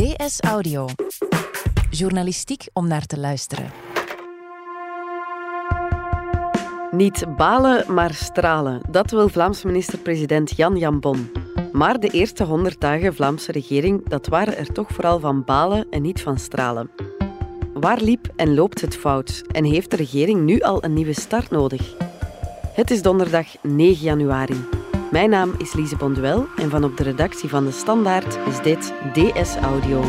DS Audio. Journalistiek om naar te luisteren. Niet balen, maar stralen. Dat wil Vlaams minister-president Jan Jambon. Maar de eerste honderd dagen Vlaamse regering, dat waren er toch vooral van balen en niet van stralen. Waar liep en loopt het fout? En heeft de regering nu al een nieuwe start nodig? Het is donderdag 9 januari. Mijn naam is Lise Bonduel en van op de redactie van De Standaard is dit DS Audio.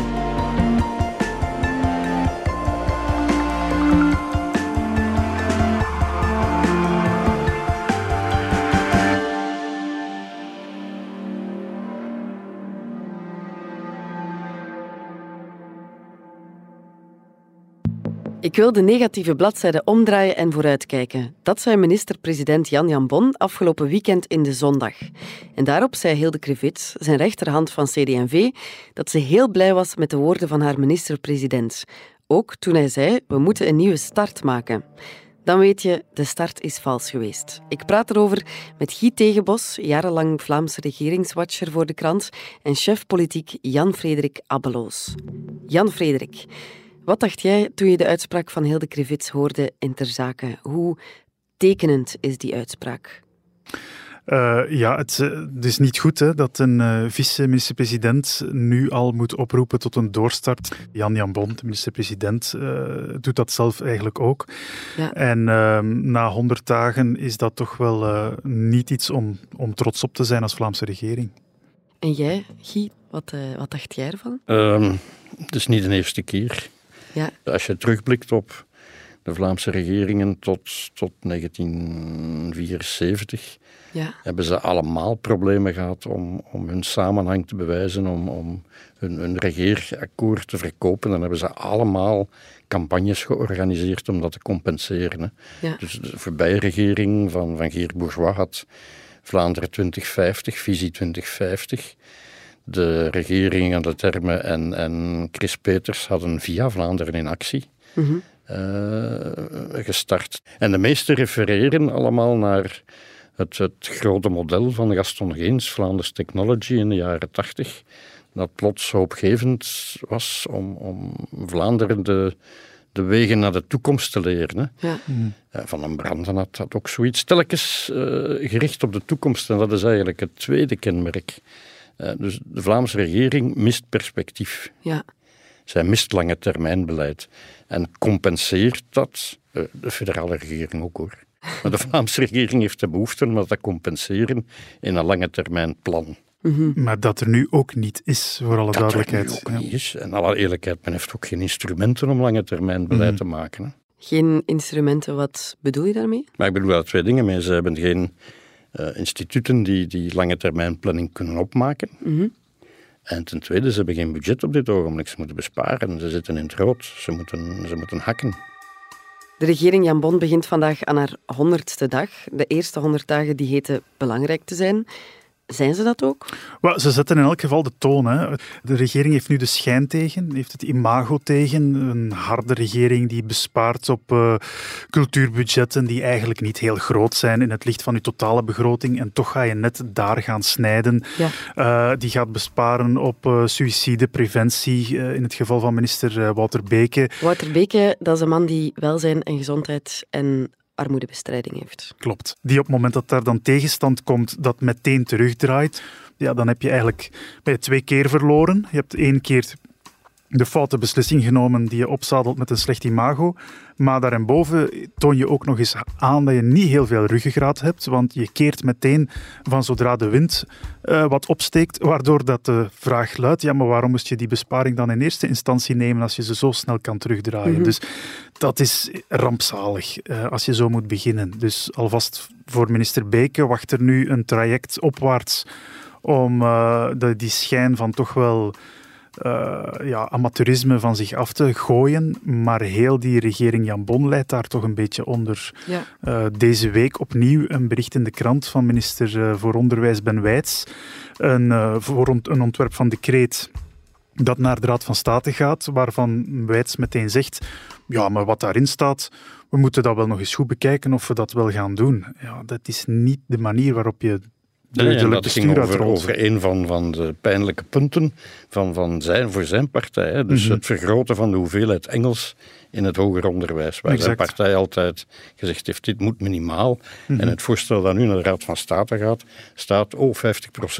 Ik wil de negatieve bladzijde omdraaien en vooruitkijken. Dat zei minister-president Jan Jan Bon afgelopen weekend in de zondag. En daarop zei Hilde Krivits, zijn rechterhand van CD&V, dat ze heel blij was met de woorden van haar minister-president. Ook toen hij zei, we moeten een nieuwe start maken. Dan weet je, de start is vals geweest. Ik praat erover met Guy Tegenbos, jarenlang Vlaamse regeringswatcher voor de krant, en chef politiek Jan-Frederik Abbeloos. Jan-Frederik, wat dacht jij toen je de uitspraak van Hilde Krivits hoorde in ter zake? Hoe tekenend is die uitspraak? Uh, ja, het, eh, het, is niet goed hè, dat een uh, vice-minister-president nu al moet oproepen tot een doorstart. Jan Jan Bon, de minister-president, uh, doet dat zelf eigenlijk ook. Ja. En ehm, na honderd dagen is dat toch wel niet iets om, om trots op te zijn als Vlaamse regering. En jij, Guy, wat, wat dacht jij ervan? Ehm, het is niet de eerste keer. Ja. Als je terugblikt op de Vlaamse regeringen tot, tot 1974, ja. hebben ze allemaal problemen gehad om, om hun samenhang te bewijzen, om, om hun, hun regeerakkoord te verkopen. Dan hebben ze allemaal campagnes georganiseerd om dat te compenseren. Ja. Dus de voorbije regering van, van Geert Bourgeois had Vlaanderen 2050, visie 2050 de regering aan de termen en, en Chris Peters hadden via Vlaanderen in actie mhm. eh, gestart. En de meesten refereren allemaal naar het, het grote model van Gaston Geens, Vlaanders Technology in de jaren tachtig, dat plots hoopgevend was om, om Vlaanderen de, de wegen naar de toekomst te leren. Hè. Ja. Mhm. Van een Branden had dat ook zoiets. Telkens uh, gericht op de toekomst. En dat is eigenlijk het tweede kenmerk uh, dus de Vlaamse regering mist perspectief. Ja. Zij mist lange termijn beleid. En compenseert dat, uh, de federale regering ook hoor. Maar de Vlaamse regering heeft de behoefte om dat te compenseren in een lange termijn plan. Mm -hmm. Maar dat er nu ook niet is, voor alle dat duidelijkheid. Dat er nu ook niet is. En alle eerlijkheid, men heeft ook geen instrumenten om lange termijn beleid mm -hmm. te maken. Hè. Geen instrumenten, wat bedoel je daarmee? Maar ik bedoel daar twee dingen mee. Ze hebben geen instituten die, die lange termijn planning kunnen opmaken. Mm -hmm. En ten tweede, ze hebben geen budget op dit ogenblik. Ze moeten besparen. Ze zitten in het rood. Ze moeten, ze moeten hakken. De regering Jan Bon begint vandaag aan haar honderdste dag. De eerste honderd dagen die heten belangrijk te zijn. Zijn ze dat ook? Well, ze zetten in elk geval de toon. Hè. De regering heeft nu de schijn tegen, heeft het imago tegen. Een harde regering die bespaart op uh, cultuurbudgetten die eigenlijk niet heel groot zijn in het licht van je totale begroting. En toch ga je net daar gaan snijden. Ja. Uh, die gaat besparen op uh, suïcidepreventie, in het geval van minister Wouter Beke. Wouter Beke, dat is een man die welzijn en gezondheid en armoedebestrijding heeft. Klopt. Die op het moment dat daar dan tegenstand komt, dat meteen terugdraait. Ja, dan heb je eigenlijk bij twee keer verloren. Je hebt één keer de foute beslissing genomen die je opzadelt met een slecht imago. Maar daarboven toon je ook nog eens aan dat je niet heel veel ruggengraat hebt, want je keert meteen van zodra de wind uh, wat opsteekt, waardoor dat de vraag luidt, ja, maar waarom moest je die besparing dan in eerste instantie nemen als je ze zo snel kan terugdraaien? Mm -hmm. Dus dat is rampzalig uh, als je zo moet beginnen. Dus alvast voor minister Beke wacht er nu een traject opwaarts om uh, de, die schijn van toch wel uh, ja, amateurisme van zich af te gooien. Maar heel die regering Jan Bon leidt daar toch een beetje onder. Ja. Uh, deze week opnieuw een bericht in de krant van minister uh, voor Onderwijs Ben Wijts. Een, voor een ontwerp van decreet dat naar de Raad van State gaat, waarvan Wijts meteen zegt, ja, maar wat daarin staat, we moeten dat wel nog eens goed bekijken of we dat wel gaan doen. Ja, dat is niet de manier waarop je duidelijk dat ging over, over een van, van de pijnlijke punten van, van zijn, voor zijn partij. Hè. Dus mhm. het vergroten van de hoeveelheid Engels in het hoger onderwijs. Waar zijn partij altijd gezegd heeft, dit moet minimaal. Mhm. En het voorstel dat nu naar de Raad van State gaat, staat, oh, 50%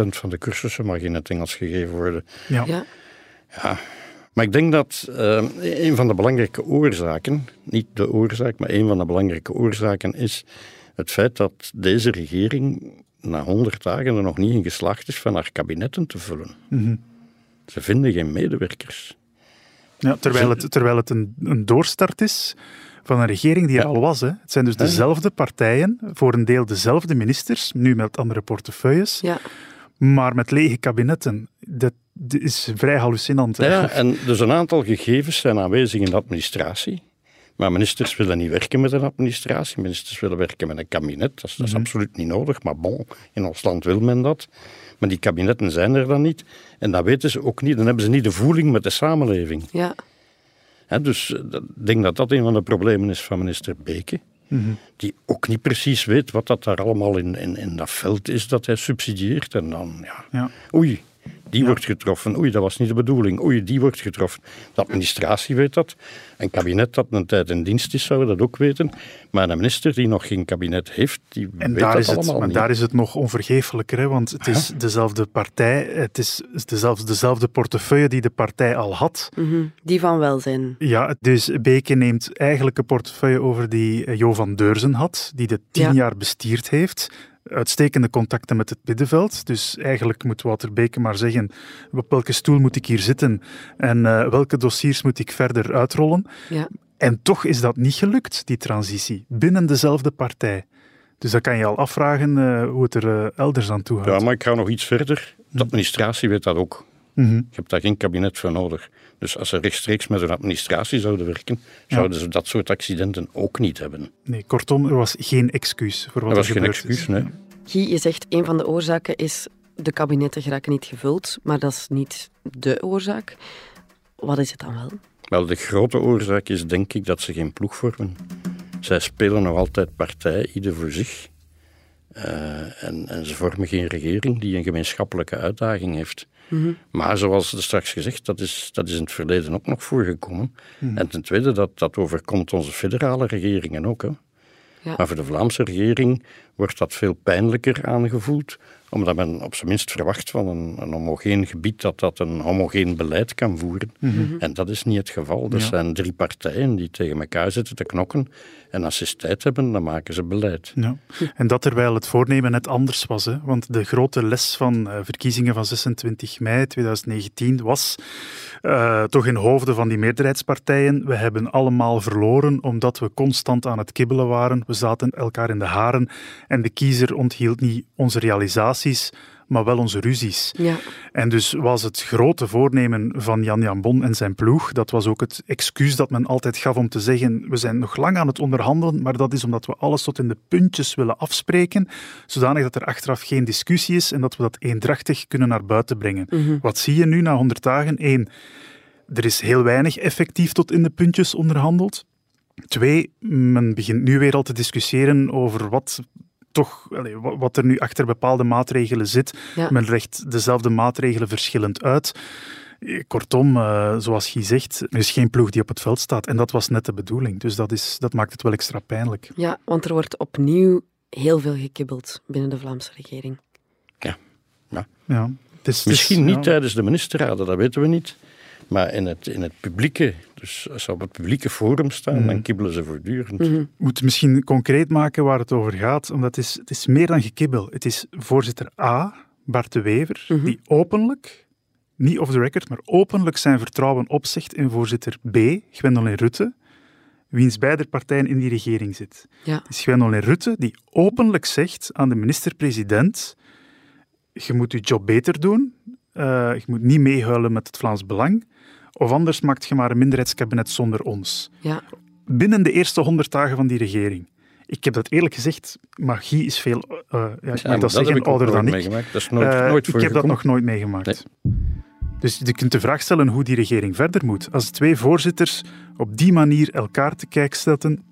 van de cursussen mag in het Engels gegeven worden. Ja. ja. ja. Maar ik denk dat uh, een van de belangrijke oorzaken, niet de oorzaak, maar een van de belangrijke oorzaken is het feit dat deze regering na honderd dagen er nog niet in geslaagd is van haar kabinetten te vullen. Mhm. Ze vinden geen medewerkers. Ja, terwijl, het, terwijl het een, een doorstart is van een regering die er al was. Hè. Het zijn dus dezelfde partijen, voor een deel dezelfde ministers, nu met andere portefeuilles, ja. maar met lege kabinetten. Dat, is vrij hallucinant. Ja, en dus een aantal gegevens zijn aanwezig in de administratie. Maar ministers willen niet werken met een administratie. Ministers willen werken met een kabinet. Dat is, dat is mhm. absoluut niet nodig. Maar bon, in ons land wil men dat. Maar die kabinetten zijn er dan niet. En dat weten ze ook niet. Dan hebben ze niet de voeling met de samenleving. Ja. dus ik denk dat dat een van de problemen is van minister Beke. Mhm. Die ook niet precies weet wat dat daar allemaal in, in, in dat veld is dat hij subsidieert. En dan, ja, ja. oei, die wordt getroffen. Oei, dat was niet de bedoeling. Oei, die wordt getroffen. De administratie weet dat. Een kabinet dat een tijd in dienst is, zou dat ook weten. Maar een minister die nog geen kabinet heeft, die en weet daar dat is allemaal het, maar niet. daar is het nog onvergeeflijker, hè, want het is dezelfde partij, het is dezelfde, dezelfde portefeuille die de partij al had. Mhm, die van welzijn. Ja, dus Beke neemt eigenlijk een portefeuille over die eh, Jo van Deurzen had, die de tien jaar bestierd heeft uitstekende contacten met het middenveld. Dus eigenlijk moet Wouter Beke maar zeggen op welke stoel moet ik hier zitten en uh, welke dossiers moet ik verder uitrollen. Ja. En toch is dat niet gelukt, die transitie, binnen dezelfde partij. Dus dan kan je al afvragen uh, hoe het er uh, elders aan toe gaat. Ja, maar ik ga nog iets verder. De administratie weet dat ook. Mm Je hebt daar geen kabinet voor nodig. Dus als ze rechtstreeks met hun administratie zouden werken, zouden ze dat soort accidenten ook niet hebben. Nee, kortom, er was geen excuus voor wat er, was er geen excuus, nee. Guy, je zegt een van de oorzaken is de kabinetten geraken niet gevuld, maar dat is niet de oorzaak. Wat is het dan wel? Wel, de grote oorzaak is denk ik dat ze geen ploeg vormen. Zij spelen nog altijd partij, ieder voor zich. Uh, en, en, ze vormen geen regering die een gemeenschappelijke uitdaging heeft. Mhm. Maar zoals er straks gezegd, dat is, dat is in het verleden ook nog voorgekomen. Mm En ten tweede, dat, dat overkomt onze federale regeringen ook. Hè. Ja. Maar voor de Vlaamse regering wordt dat veel pijnlijker aangevoeld, omdat men op zijn minst verwacht van een, een homogeen gebied dat dat een homogeen beleid kan voeren. Mhm. En dat is niet het geval. Er zijn drie partijen die tegen elkaar zitten te knokken en als ze tijd hebben, dan maken ze beleid. Ja. En dat terwijl het voornemen net anders was. Hè? Want de grote les van uh, verkiezingen van 26 mei 2019 was uh, toch in hoofden van die meerderheidspartijen. We hebben allemaal verloren omdat we constant aan het kibbelen waren. We zaten elkaar in de haren en de kiezer onthield niet onze realisaties, maar wel onze ruzies. Ja. En dus was het grote voornemen van Jan Jan Bon en zijn ploeg, dat was ook het excuus dat men altijd gaf om te zeggen, we zijn nog lang aan het onderhandelen, maar dat is omdat we alles tot in de puntjes willen afspreken, zodanig dat er achteraf geen discussie is en dat we dat eendrachtig kunnen naar buiten brengen. Mhm. Wat zie je nu na 100 dagen? Eén, er is heel weinig effectief tot in de puntjes onderhandeld. Twee, men begint nu weer al te discussiëren over wat toch, wat er nu achter bepaalde maatregelen zit. Men legt dezelfde maatregelen verschillend uit. Kortom, uh, zoals je zegt, er is geen ploeg die op het veld staat. En dat was net de bedoeling. Dus dat, is, dat maakt het wel extra pijnlijk. Ja, want er wordt opnieuw heel veel gekibbeld binnen de Vlaamse regering. Ja. ja. ja. Misschien niet tijdens de ministerraden, dat weten we niet. Maar in het, in het publieke, dus als ze op het publieke forum staan, dan mhm. kibbelen ze voortdurend. Mm -hmm. moet misschien concreet maken waar het over gaat, omdat het is, het is meer dan gekibbel. Het is voorzitter A, Bart de Wever, mhm. die openlijk, niet off the record, maar openlijk zijn vertrouwen opzegt in voorzitter B, Gwendoline Rutte, wiens beide partijen in die regering zit. Ja. Het is Gwendoline Rutte die openlijk zegt aan de minister-president je moet je job beter doen, uh, je moet niet meehuilen met het Vlaams Belang, of anders maakt je maar een minderheidskabinet zonder ons. Ja. Binnen de eerste honderd dagen van die regering. Ik heb dat eerlijk gezegd, magie is veel, uh, ja, ik mag dat, zeggen, ouder dan ik. Dat is nooit, uh, nooit ik heb dat nog nooit meegemaakt. Dus je kunt de vraag stellen hoe die regering verder moet. Als twee voorzitters op die manier elkaar te kijk zetten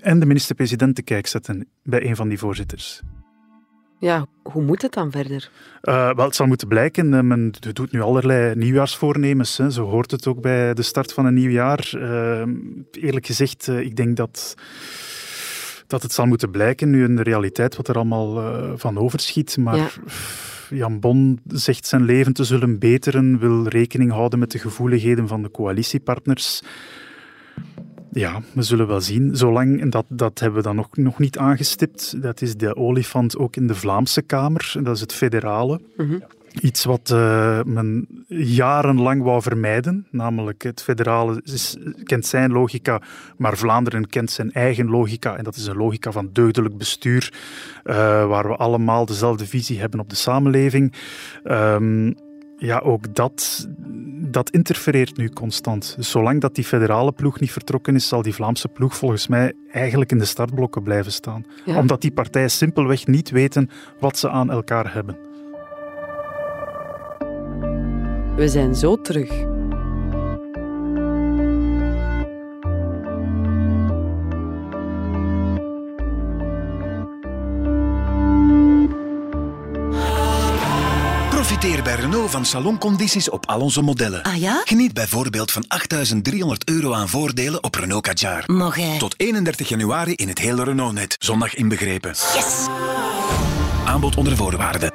en de minister-president te kijk zetten bij een van die voorzitters. Ja, hoe moet het dan verder? Uh, wel, het zal moeten blijken. Uh, men doet nu allerlei nieuwjaarsvoornemens. Hè. Zo hoort het ook bij de start van een nieuw jaar. Uh, eerlijk gezegd, ik denk dat, dat het zal moeten blijken nu in de realiteit wat er allemaal van overschiet. Maar ja. Jan Bon zegt zijn leven te zullen beteren, wil rekening houden met de gevoeligheden van de coalitiepartners. Ja, we zullen wel zien. Zolang, dat, dat hebben we dan nog, nog niet aangestipt, dat is de olifant ook in de Vlaamse Kamer, dat is het federale. Mhm. Iets wat uh, men jarenlang wou vermijden, namelijk het federale is, kent zijn logica, maar Vlaanderen kent zijn eigen logica en dat is een logica van deugdelijk bestuur, uh, waar we allemaal dezelfde visie hebben op de samenleving. Um, ja, ook dat, dat interfereert nu constant. Zolang dat die federale ploeg niet vertrokken is, zal die Vlaamse ploeg volgens mij eigenlijk in de startblokken blijven staan. Omdat die partijen simpelweg niet weten wat ze aan elkaar hebben. We zijn zo terug. Bij Renault van saloncondities op al onze modellen. Ah ja? Geniet bijvoorbeeld van 8.300 euro aan voordelen op Renault Kadjar. Hij? Tot 31 januari in het hele Renault-net. Zondag inbegrepen. Yes! Aanbod onder voorwaarden.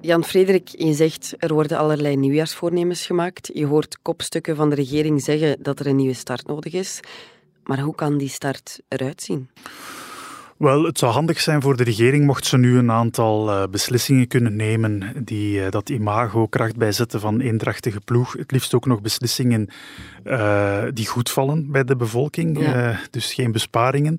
Jan Frederik, je zegt er worden allerlei nieuwjaarsvoornemens gemaakt. Je hoort kopstukken van de regering zeggen dat er een nieuwe start nodig is. Maar hoe kan die start eruit zien? Wel, het zou handig zijn voor de regering mocht ze nu een aantal uh, beslissingen kunnen nemen die uh, dat imago kracht bijzetten van eendrachtige ploeg. Het liefst ook nog beslissingen uh, die goed vallen bij de bevolking, ja. dus geen besparingen.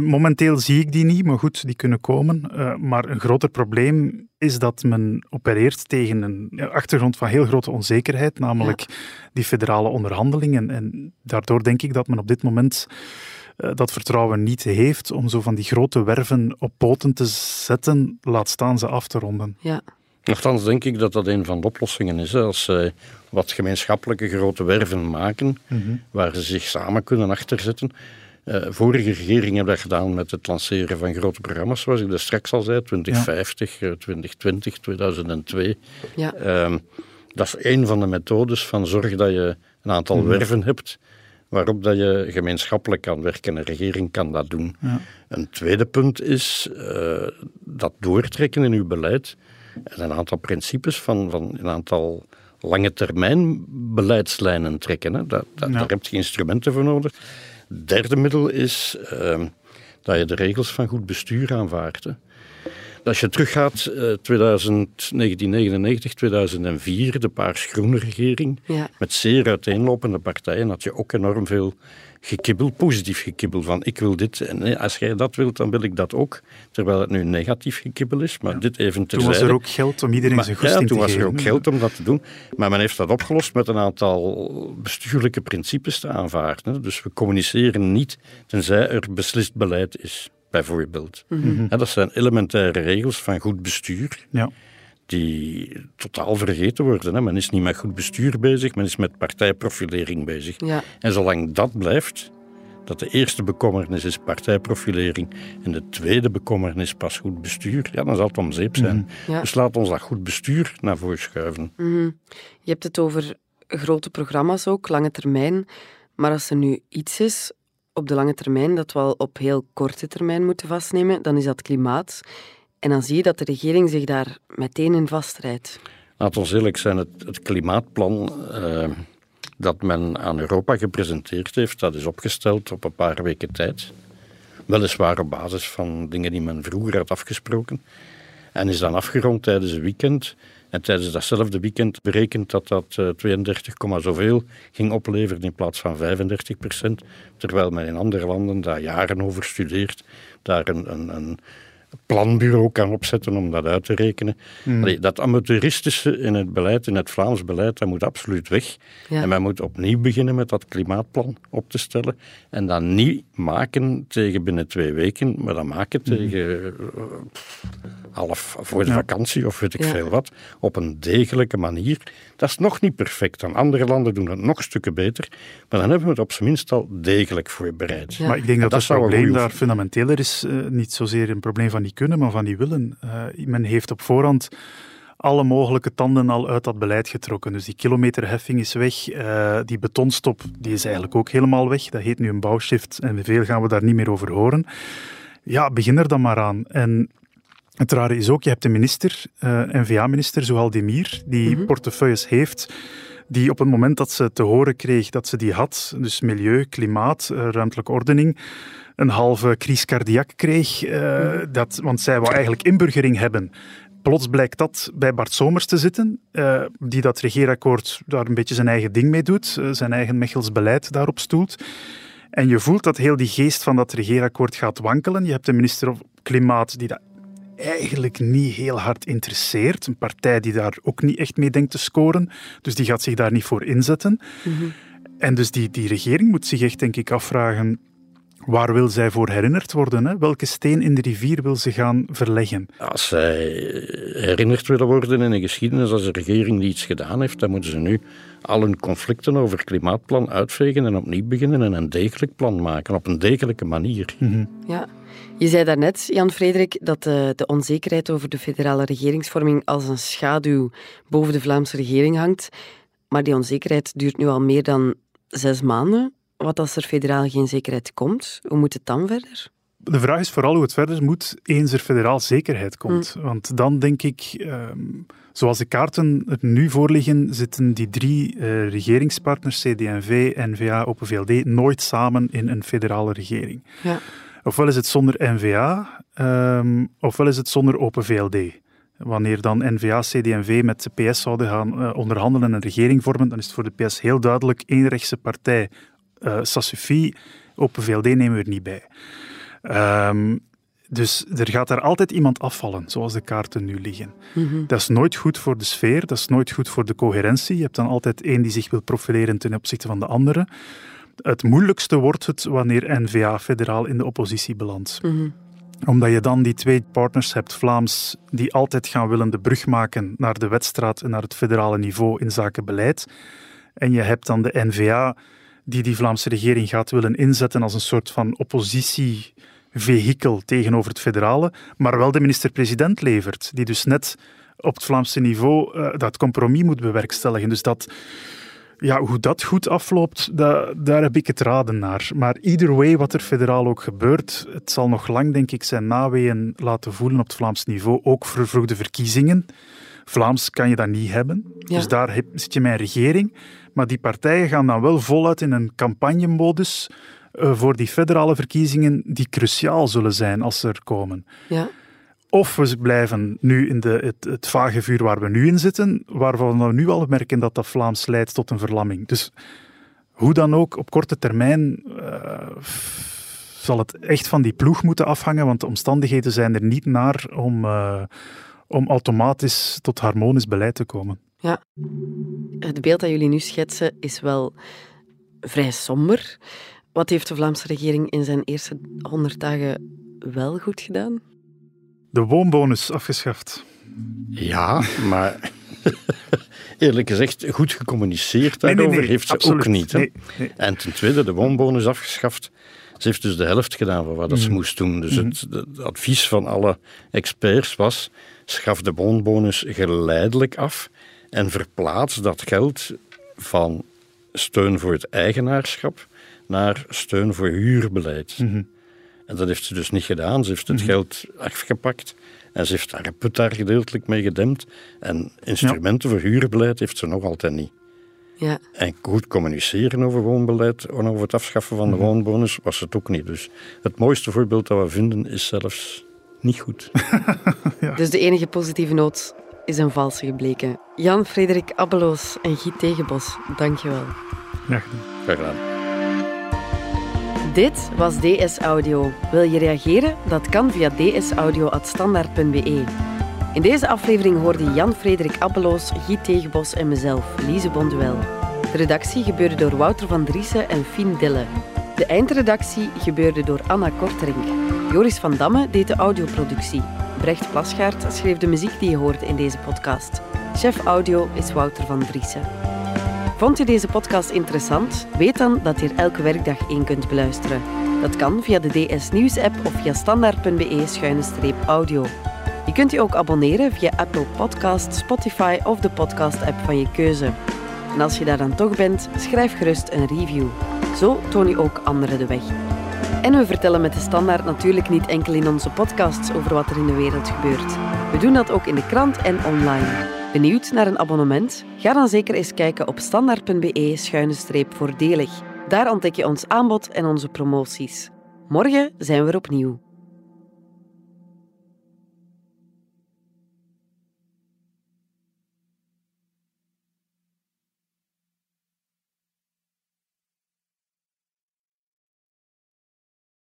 momenteel zie ik die niet, maar goed, die kunnen komen. maar een groter probleem is dat men opereert tegen een achtergrond van heel grote onzekerheid, namelijk ja. die federale onderhandelingen. En daardoor denk ik dat men op dit moment dat vertrouwen niet heeft om zo van die grote werven op poten te zetten, laat staan ze af te ronden. Ja. Nochtans denk ik dat dat een van de oplossingen is. Hè. Als zij wat gemeenschappelijke grote werven maken, mm -hmm. waar ze zich samen kunnen achterzetten. Uh, vorige regeringen hebben dat gedaan met het lanceren van grote programma's, zoals ik dat straks al zei, 2050, ja. 2020, 2002. Ja. Uh, dat is een van de methodes van zorg dat je een aantal mm -hmm. werven hebt waarop dat je gemeenschappelijk kan werken. Een regering kan dat doen. Ja. Een tweede punt is uh, dat doortrekken in uw beleid en een aantal principes van, van een aantal lange termijn beleidslijnen trekken. Hè. Dat, dat, ja. Daar heb je instrumenten voor nodig. Derde middel is uh, dat je de regels van goed bestuur aanvaardt. Als je teruggaat, uh, 1999, 2004, de Paars-Groene regering, ja. met zeer uiteenlopende partijen, had je ook enorm veel gekibbel, positief gekibbel, van ik wil dit en als jij dat wilt, dan wil ik dat ook. Terwijl het nu negatief gekibbel is, maar ja. dit even terzijde. Toen was er ook geld om iedereen maar, zijn goesting ja, toen te was geven. er ook geld om dat te doen. Maar men heeft dat opgelost met een aantal bestuurlijke principes te aanvaarden. Dus we communiceren niet tenzij er beslist beleid is bijvoorbeeld. Mm -hmm. dat zijn elementaire regels van goed bestuur. Ja. Die totaal vergeten worden. Hè. Men is niet met goed bestuur bezig, men is met partijprofilering bezig. Ja. En zolang dat blijft, dat de eerste bekommernis is partijprofilering en de tweede bekommernis pas goed bestuur, ja, dan zal het om zeep zijn. Mm -hmm. ja. Dus laat ons dat goed bestuur naar voren schuiven. Mm -hmm. Je hebt het over grote programma's ook, lange termijn. Maar als er nu iets is op de lange termijn dat we al op heel korte termijn moeten vastnemen, dan is dat klimaat. En dan zie je dat de regering zich daar meteen in vastrijdt. Laat ons eerlijk zijn, het, het klimaatplan uh, dat men aan Europa gepresenteerd heeft, dat is opgesteld op een paar weken tijd. Weliswaar op basis van dingen die men vroeger had afgesproken. En is dan afgerond tijdens een weekend. En tijdens datzelfde weekend berekent dat dat uh, 32, zoveel ging opleveren in plaats van 35 procent. Terwijl men in andere landen daar jaren over studeert, daar een, een, een planbureau kan opzetten om dat uit te rekenen. Hmm. Allee, dat amateuristische in het beleid, in het Vlaams beleid, dat moet absoluut weg. Ja. En men moet opnieuw beginnen met dat klimaatplan op te stellen. En dat niet maken tegen binnen twee weken, maar dat maken hmm. tegen uh, half voor de Ja. vakantie of weet ik Ja. veel wat, op een degelijke manier. Dat is nog niet perfect. Dan andere landen doen het nog stukken beter, maar dan hebben we het op zijn minst al degelijk voorbereid. Ja. Maar ik denk dat, dat het probleem daar fundamenteler is. eh, niet zozeer een probleem van die kunnen, maar van die willen. Eh, men heeft op voorhand alle mogelijke tanden al uit dat beleid getrokken. Dus die kilometerheffing is weg. eh, die betonstop die is eigenlijk ook helemaal weg. Dat heet nu een bouwshift en veel gaan we daar niet meer over horen. Ja, begin er dan maar aan. En het rare is ook, je hebt de minister, eh NVA-minister Zoal Demir, die Mhm. portefeuilles heeft die op het moment dat ze te horen kreeg dat ze die had, dus milieu, klimaat, ruimtelijke ordening, een halve crise cardiaque kreeg. eh, dat, want zij wou eigenlijk inburgering hebben. Plots blijkt dat bij Bart Somers te zitten, eh, die dat regeerakkoord daar een beetje zijn eigen ding mee doet, eh, zijn eigen Mechels beleid daarop stoelt. En je voelt dat heel die geest van dat regeerakkoord gaat wankelen. Je hebt de minister van Klimaat die dat eigenlijk niet heel hard interesseert. Een partij die daar ook niet echt mee denkt te scoren. Dus die gaat zich daar niet voor inzetten. En dus die, die regering moet zich echt, denk ik, afvragen... Waar wil zij voor herinnerd worden? Hè? Welke steen in de rivier wil ze gaan verleggen? Als zij herinnerd willen worden in de geschiedenis als een regering die iets gedaan heeft, dan moeten ze nu al hun conflicten over het klimaatplan uitvegen en opnieuw beginnen en een degelijk plan maken, op een degelijke manier. Ja. Je zei daarnet, Jan-Frederik, dat de, de onzekerheid over de federale regeringsvorming als een schaduw boven de Vlaamse regering hangt. Maar die onzekerheid duurt nu al meer dan zes maanden. Wat als er federaal geen zekerheid komt? Hoe moet het dan verder? De vraag is vooral hoe het verder moet eens er federaal zekerheid komt. Want dan denk ik, ehm, zoals de kaarten er nu voor liggen, zitten die drie eh, regeringspartners, CD&V, N-VA, Open VLD, nooit samen in een federale regering. Ja. Ofwel is het zonder N-VA, ehm, ofwel is het zonder Open VLD. Wanneer dan N-VA, CD&V met de PS zouden gaan eh, onderhandelen en een regering vormen, dan is het voor de PS heel duidelijk één rechtse partij. Uh, ça suffit, Open VLD nemen we er niet bij. Ehm, dus er gaat daar altijd iemand afvallen, zoals de kaarten nu liggen. Dat is nooit goed voor de sfeer, dat is nooit goed voor de coherentie. Je hebt dan altijd één die zich wil profileren ten opzichte van de andere. Het moeilijkste wordt het wanneer N-VA federaal in de oppositie belandt. Omdat je dan die twee partners hebt, Vlaams, die altijd gaan willen de brug maken naar de wedstraat en naar het federale niveau in zaken beleid. En je hebt dan de N-VA, die die Vlaamse regering gaat willen inzetten als een soort van oppositievehikel tegenover het federale, maar wel de minister-president levert, die dus net op het Vlaamse niveau uh, dat compromis moet bewerkstelligen. Dus dat, ja, hoe dat goed afloopt, daar heb ik het raden naar. Maar either way, wat er federaal ook gebeurt, het zal nog lang, denk ik, zijn naweeën laten voelen op het Vlaams niveau, ook vervroegde verkiezingen. Vlaams kan je dat niet hebben. Ja. Dus daar heb, zit je met een regering. Maar die partijen gaan dan wel voluit in een campagnemodus uh, voor die federale verkiezingen die cruciaal zullen zijn als ze er komen. Ja. Of we blijven nu in de, het, het vage vuur waar we nu in zitten, waarvan we nu al merken dat dat Vlaams leidt tot een verlamming. Dus hoe dan ook, op korte termijn uh, zal het echt van die ploeg moeten afhangen, want de omstandigheden zijn er niet naar om, uh, om automatisch tot harmonisch beleid te komen. Ja, het beeld dat jullie nu schetsen is wel vrij somber. Wat heeft de Vlaamse regering in zijn eerste 100 dagen wel goed gedaan? De woonbonus afgeschaft. Ja, maar eerlijk gezegd, goed gecommuniceerd daarover nee, nee, nee, heeft ze absoluut. ook niet. En ten tweede, de woonbonus afgeschaft. Ze heeft dus de helft gedaan van wat mm. ze moest doen. Dus mm. het, het, advies van alle experts was: schaf de woonbonus geleidelijk af en verplaats dat geld van steun voor het eigenaarschap naar steun voor huurbeleid. Mhm. Mm-hmm. En dat heeft ze dus niet gedaan. Ze heeft het mm-hmm. geld afgepakt en ze heeft daar een put daar gedeeltelijk mee gedempt. En instrumenten ja. voor huurbeleid heeft ze nog altijd niet. Ja. En goed communiceren over woonbeleid en over het afschaffen van de Mhm. mm-hmm. woonbonus was het ook niet. Dus het mooiste voorbeeld dat we vinden is zelfs niet goed. ja. Dus de enige positieve noot is een valse gebleken. Jan-Frederik Abbeloos en Guy Tegenbos, dankjewel. Ja, Graag gedaan. Dit was DS Audio. Wil je reageren? Dat kan via dsaudio.standaard.be. In deze aflevering hoorde Jan-Frederik Abbeloos, Guy Tegenbos en mezelf, Lise Bonduel. De redactie gebeurde door Wouter van Driessen en Fien Dille. De eindredactie gebeurde door Anna Korterink. Joris van Damme deed de audioproductie. Brecht Plasgaard schreef de muziek die je hoort in deze podcast. Chef audio is Wouter van Driessen. Vond je deze podcast interessant? Weet dan dat je er elke werkdag één kunt beluisteren. Dat kan via de DS Nieuws app of via standaard.be-audio. Je kunt je ook abonneren via Apple Podcast, Spotify of de podcast-app van je keuze. En als je daar dan toch bent, schrijf gerust een review. Zo toon je ook anderen de weg. En we vertellen met de standaard natuurlijk niet enkel in onze podcasts over wat er in de wereld gebeurt. We doen dat ook in de krant en online. Benieuwd naar een abonnement? Ga dan zeker eens kijken op standaard.be-voordelig. Daar ontdek je ons aanbod en onze promoties. Morgen zijn we er opnieuw.